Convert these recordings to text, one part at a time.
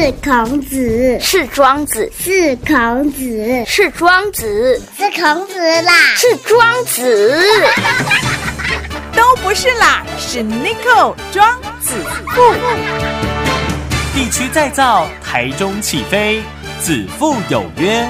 是孔子，是庄子，是孔子，是庄子，是孔子啦，是庄子，都不是啦，是 n i c o 庄子。富。地区再造，台中起飞，子父有约。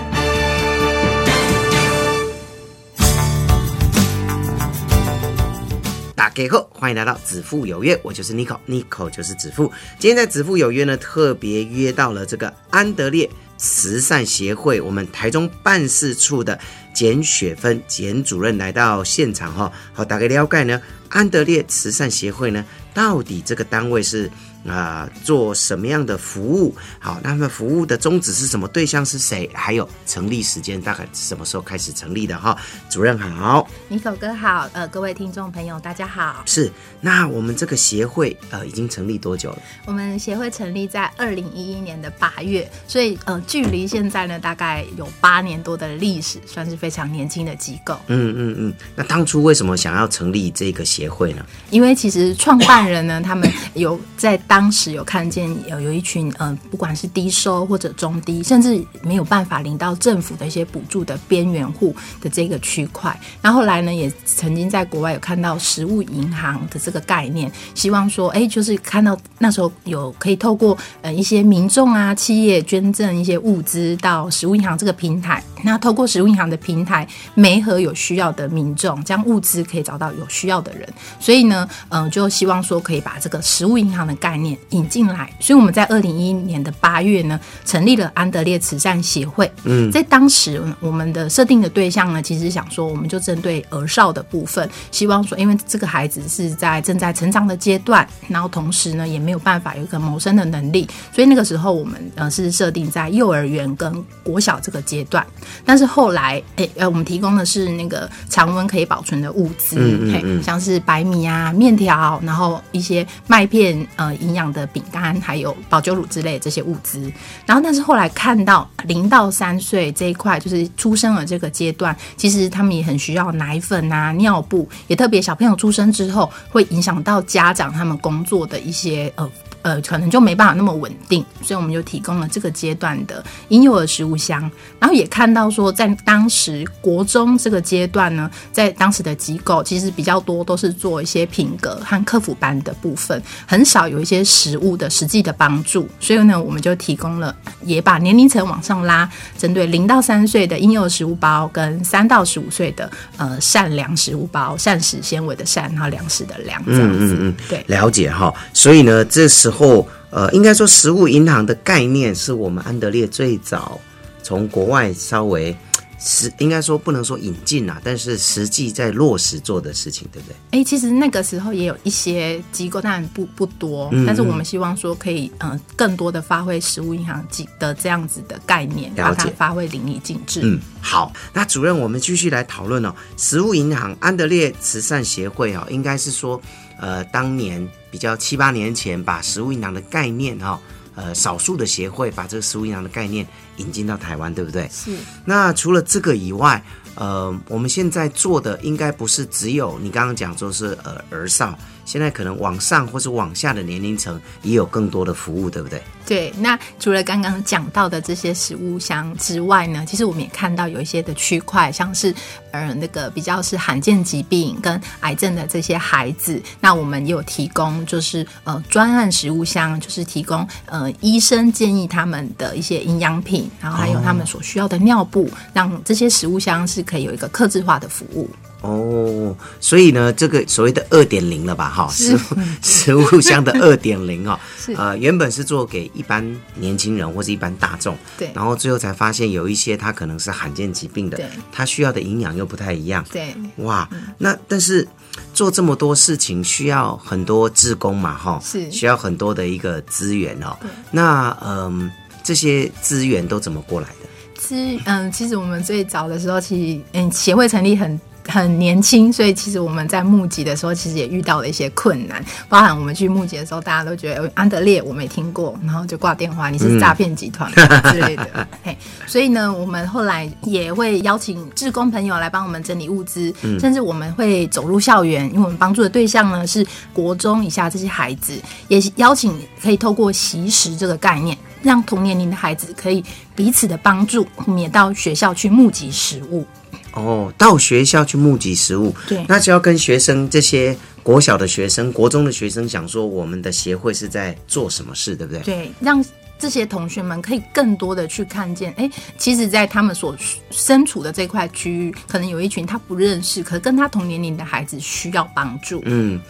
给后，欢迎来到子父有约，我就是 Nico，Nico 就是子父。今天在子父有约呢，特别约到了这个安德烈慈善协会我们台中办事处的简雪芬简主任来到现场哈，好，打个了解呢，安德烈慈善协会呢，到底这个单位是？啊，做什么样的服务？好，那么服务的宗旨是什么？对象是谁？还有成立时间大概什么时候开始成立的？哈，主任好，尼可哥好，呃，各位听众朋友大家好。是，那我们这个协会呃已经成立多久了？我们协会成立在二零一一年的八月，所以呃，距离现在呢大概有八年多的历史，算是非常年轻的机构。嗯嗯嗯。那当初为什么想要成立这个协会呢？因为其实创办人呢，他们有在。当时有看见有有一群嗯，不管是低收或者中低，甚至没有办法领到政府的一些补助的边缘户的这个区块。那后来呢，也曾经在国外有看到食物银行的这个概念，希望说，哎，就是看到那时候有可以透过呃一些民众啊、企业捐赠一些物资到食物银行这个平台，那透过食物银行的平台，媒合有需要的民众，将物资可以找到有需要的人。所以呢，嗯，就希望说可以把这个食物银行的概念。引进来，所以我们在二零一一年的八月呢，成立了安德烈慈善协会。嗯，在当时我们的设定的对象呢，其实想说，我们就针对儿少的部分，希望说，因为这个孩子是在正在成长的阶段，然后同时呢，也没有办法有一个谋生的能力，所以那个时候我们呃是设定在幼儿园跟国小这个阶段。但是后来，哎呃，我们提供的是那个常温可以保存的物资，嗯像是白米啊、面条，然后一些麦片，呃。营营养的饼干，还有保酒乳之类的这些物资。然后，但是后来看到零到三岁这一块，就是出生了这个阶段，其实他们也很需要奶粉啊、尿布，也特别小朋友出生之后，会影响到家长他们工作的一些呃。呃，可能就没办法那么稳定，所以我们就提供了这个阶段的婴幼儿食物箱。然后也看到说，在当时国中这个阶段呢，在当时的机构其实比较多都是做一些品格和客服班的部分，很少有一些食物的实际的帮助。所以呢，我们就提供了，也把年龄层往上拉，针对零到三岁的婴幼儿食物包，跟三到十五岁的呃善良食物包，膳食纤维的膳，然后粮食的粮，这样子嗯。对，了解哈。所以呢，这后，呃，应该说实物银行的概念是我们安德烈最早从国外稍微是应该说不能说引进啊，但是实际在落实做的事情，对不对？哎，其实那个时候也有一些机构，当然不不多，但是我们希望说可以嗯更多的发挥食物银行的这样子的概念，把它发挥淋漓尽致。嗯，好，那主任，我们继续来讨论哦，食物银行安德烈慈善协会哦，应该是说。呃，当年比较七八年前，把食物银行的概念哈，呃，少数的协会把这个食物营养的概念引进到台湾，对不对？是。那除了这个以外，呃，我们现在做的应该不是只有你刚刚讲说是呃儿少。现在可能往上或是往下的年龄层也有更多的服务，对不对？对。那除了刚刚讲到的这些食物箱之外呢，其实我们也看到有一些的区块，像是呃那个比较是罕见疾病跟癌症的这些孩子，那我们也有提供就是呃专案食物箱，就是提供呃医生建议他们的一些营养品，然后还有他们所需要的尿布，让这些食物箱是可以有一个克制化的服务。哦，所以呢，这个所谓的二点零了吧？哈，食食物 箱的二点零哦，呃，原本是做给一般年轻人或是一般大众，对，然后最后才发现有一些他可能是罕见疾病的，对，他需要的营养又不太一样，对，哇，那但是做这么多事情需要很多志工嘛，哈，是。需要很多的一个资源哦，那嗯，这些资源都怎么过来的？资嗯，其实我们最早的时候，其实嗯，协会成立很。很年轻，所以其实我们在募集的时候，其实也遇到了一些困难。包含我们去募集的时候，大家都觉得安德烈我没听过，然后就挂电话，你是诈骗集团 之类的。嘿，所以呢，我们后来也会邀请志工朋友来帮我们整理物资，甚至我们会走入校园，因为我们帮助的对象呢是国中以下这些孩子，也邀请可以透过习食这个概念。让同年龄的孩子可以彼此的帮助，我们也到学校去募集食物。哦，到学校去募集食物，对那就要跟学生这些国小的学生、国中的学生讲说，我们的协会是在做什么事，对不对？对，让这些同学们可以更多的去看见，哎，其实，在他们所身处的这块区域，可能有一群他不认识，可跟他同年龄的孩子需要帮助。嗯，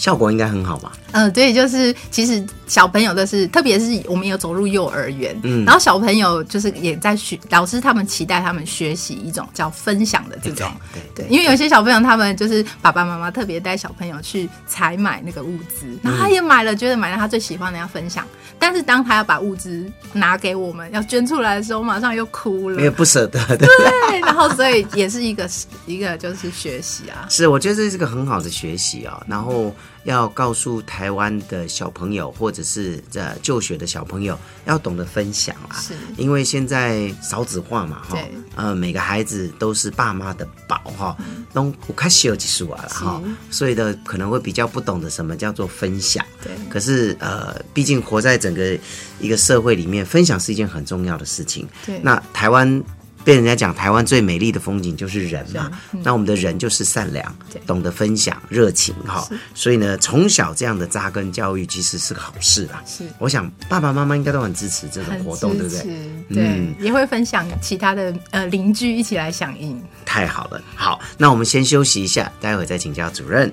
效果应该很好吧？嗯，对，就是其实小朋友的是，特别是我们有走入幼儿园，嗯，然后小朋友就是也在学，老师他们期待他们学习一种叫分享的这种，对对，因为有些小朋友他们就是爸爸妈妈特别带小朋友去采买那个物资，然后他也买了，觉得买了他最喜欢的要分享，但是当他要把物资拿给我们要捐出来的时候，马上又哭了因为，不舍得，对。对，然后所以也是一个一个就是学习啊，是，我觉得这是个很好的学习啊。然后要告诉台湾的小朋友，或者是呃就学的小朋友，要懂得分享啊。是因为现在少子化嘛，哈，呃，每个孩子都是爸妈的宝哈，都我开始有技术啊了哈，所以呢可能会比较不懂得什么叫做分享。对可是呃，毕竟活在整个一个社会里面，分享是一件很重要的事情。对那台湾被人家讲台湾最美丽的风景就是人嘛，那我们的人就是善良，懂得分享、热情哈。所以呢，从小这样的扎根教育其实是个好事啦。是我想爸爸妈妈应该都很支持这种活动，对不对？对，嗯也会分享其他的呃邻居一起来响应。太好了，好，那我们先休息一下，待会再请教主任。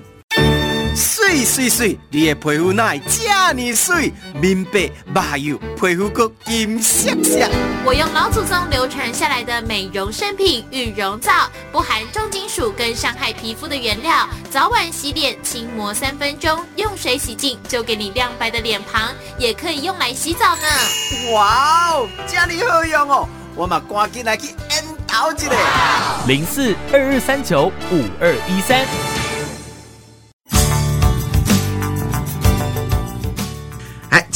水水水，你的皮肤哪会这么水？明白目油，皮肤阁金闪闪。我用老祖宗流传下来的美容圣品羽绒皂，不含重金属跟伤害皮肤的原料，早晚洗脸轻磨三分钟，用水洗净就给你亮白的脸庞，也可以用来洗澡呢。哇哦，这么好用哦！我嘛赶紧来去研究一下。零四二二三九五二一三。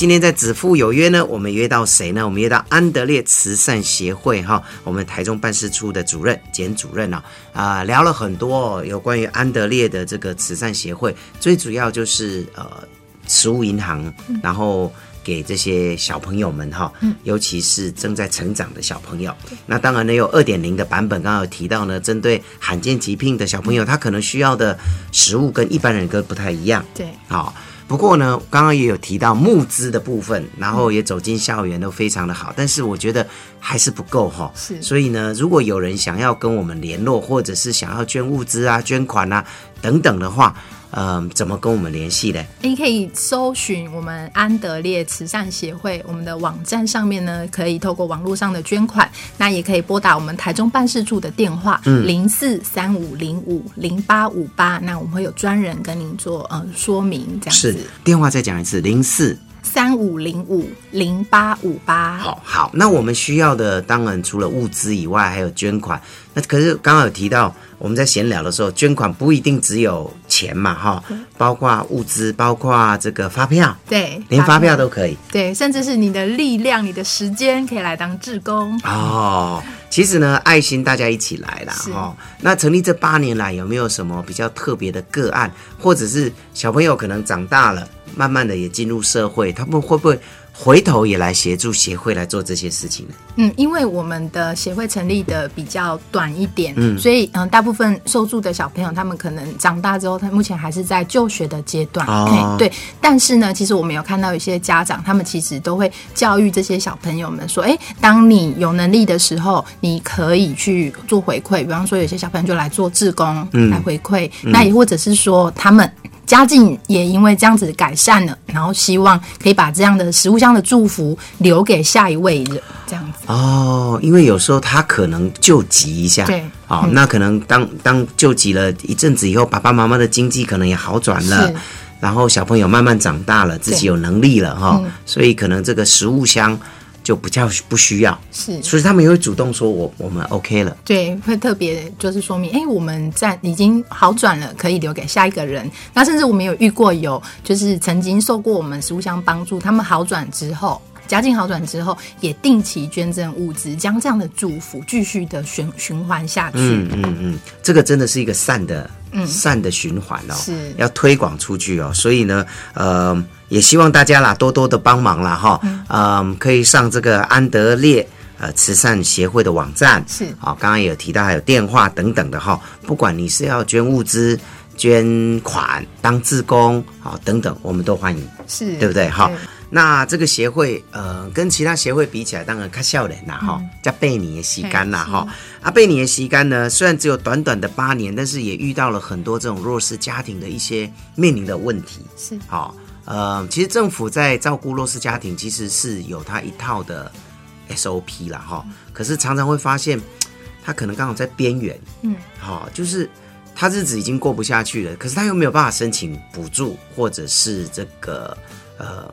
今天在子父有约呢，我们约到谁呢？我们约到安德烈慈善协会哈，我们台中办事处的主任简主任啊、啊，聊了很多、哦、有关于安德烈的这个慈善协会，最主要就是呃食物银行，然后。给这些小朋友们哈，尤其是正在成长的小朋友，那当然呢有二点零的版本，刚刚有提到呢，针对罕见疾病的小朋友，他可能需要的食物跟一般人跟不太一样。对，好、不过呢，刚刚也有提到募资的部分，然后也走进校园都非常的好，但是我觉得还是不够哈、是。所以呢，如果有人想要跟我们联络，或者是想要捐物资啊、捐款啊等等的话，嗯、怎么跟我们联系呢？你可以搜寻我们安德烈慈善协会，我们的网站上面呢，可以透过网络上的捐款，那也可以拨打我们台中办事处的电话零四三五零五零八五八，那我们会有专人跟您做呃说明，这样是子。电话再讲一次，零四。三五零五零八五八。好好，那我们需要的当然除了物资以外，还有捐款。那可是刚刚有提到，我们在闲聊的时候，捐款不一定只有钱嘛，哈，包括物资，包括这个发票，对，连发票都可以。对，甚至是你的力量、你的时间，可以来当志工。哦，其实呢，爱心大家一起来啦，哈哦。那成立这八年来，有没有什么比较特别的个案，或者是小朋友可能长大了，慢慢的也进入社会，他们会不会回头也来协助协会来做这些事情呢？嗯，因为我们的协会成立的比较短一点，嗯，所以嗯，大部分受助的小朋友，他们可能长大之后，他目前还是在就学的阶段，对。但是呢，其实我们有看到一些家长，他们其实都会教育这些小朋友们说，哎，当你有能力的时候，你可以去做回馈，比方说有些小朋友就来做志工，来回馈，那也或者是说他们。家境也因为这样子改善了，然后希望可以把这样的食物箱的祝福留给下一位人，这样子。哦，因为有时候他可能救急一下，对。哦，那可能当当救急了一阵子以后，爸爸妈妈的经济可能也好转了，然后小朋友慢慢长大了，自己有能力了哈、嗯。所以可能这个食物箱就比较不需要，是所以他们也会主动说我我们 OK 了。对，会特别就是说明，哎，我们在已经好转了，可以留给下一个人。那甚至我们有遇过有，就是曾经受过我们食物箱帮助，他们好转之后。家境好转之后，也定期捐赠物资，将这样的祝福继续的循循环下去。嗯嗯嗯，这个真的是一个善的、嗯善的循环哦，是要推广出去哦。所以呢，呃，也希望大家啦多多的帮忙啦哈，嗯，可以上这个安德烈呃慈善协会的网站，是好，刚刚也有提到还有电话等等的哈，不管你是要捐物资、捐款、当志工啊等等，我们都欢迎，是对不对哈？那这个协会，呃，跟其他协会比起来，当然较笑人啦，哈、叫贝尼的吸干啦，哈。啊，贝尼的吸干呢，虽然只有短短的八年，但是也遇到了很多这种弱势家庭的一些面临的问题。是好、呃，其实政府在照顾弱势家庭，其实是有他一套的 SOP 啦，哈。可是常常会发现，他可能刚好在边缘，嗯，好、就是他日子已经过不下去了，可是他又没有办法申请补助或者是这个呃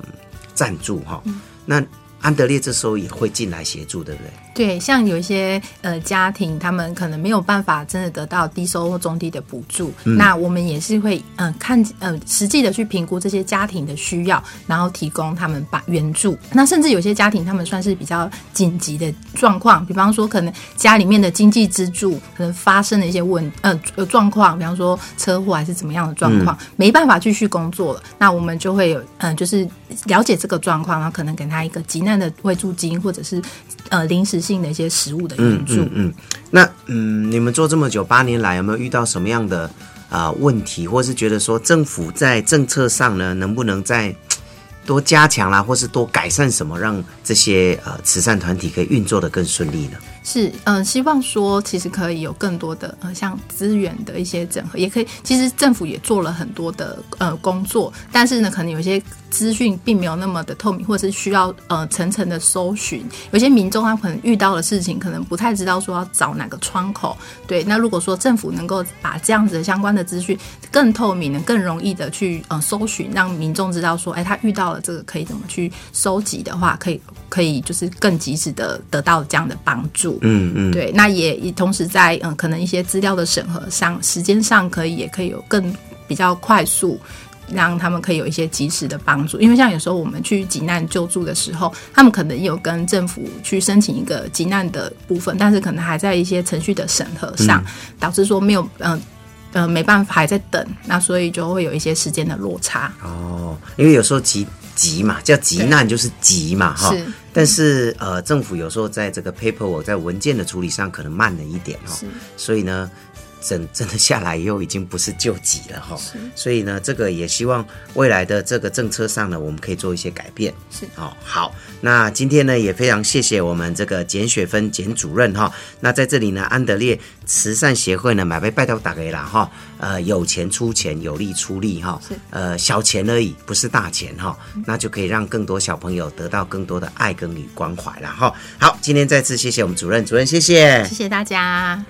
赞助哈、那安德烈这时候也会进来协助，对不对？对，像有一些呃家庭，他们可能没有办法真的得到低收或中低的补助，那我们也是会嗯、呃看呃实际的去评估这些家庭的需要，然后提供他们把援助。那甚至有些家庭他们算是比较紧急的状况，比方说可能家里面的经济支柱可能发生了一些问呃呃状况，比方说车祸还是怎么样的状况，没办法继续工作了，那我们就会有嗯、呃就是了解这个状况，然后可能给他一个急难的慰助金，或者是呃临时性的一些食物的援助。嗯嗯，那嗯，你们做这么久，八年来有没有遇到什么样的啊、呃问题，或是觉得说政府在政策上呢，能不能再多加强啦，或是多改善什么，让这些呃慈善团体可以运作的更顺利呢？是，嗯、希望说其实可以有更多的呃，像资源的一些整合，也可以。其实政府也做了很多的呃工作，但是呢，可能有些资讯并没有那么的透明，或者是需要呃层层的搜寻。有些民众他可能遇到的事情，可能不太知道说要找哪个窗口。对，那如果说政府能够把这样子的相关的资讯更透明的、更容易的去呃搜寻，让民众知道说，哎，他遇到了这个可以怎么去收集的话，可以可以就是更及时的得到这样的帮助。嗯嗯，对，那也也同时在嗯、呃可能一些资料的审核上，时间上可以也可以有更比较快速。让他们可以有一些及时的帮助，因为像有时候我们去急难救助的时候，他们可能有跟政府去申请一个急难的部分，但是可能还在一些程序的审核上，导致说没有嗯呃没办法还在等，那所以就会有一些时间的落差。哦，因为有时候急急嘛，叫急难就是急嘛，哈是。但是呃，政府有时候在这个 paperwork 在文件的处理上可能慢了一点哈，所以呢。整整的下来以后，已经不是救急了哈，所以呢，这个也希望未来的这个政策上呢，我们可以做一些改变。是。哦，好，那今天呢，也非常谢谢我们这个简雪芬简主任哈。那在这里呢，安德烈慈善协会呢，买杯拜托打给啦哈，呃，有钱出钱，有力出力哈，呃，小钱而已，不是大钱哈，那就可以让更多小朋友得到更多的爱跟与关怀了哈。好，今天再次谢谢我们主任，主任谢谢。谢谢大家。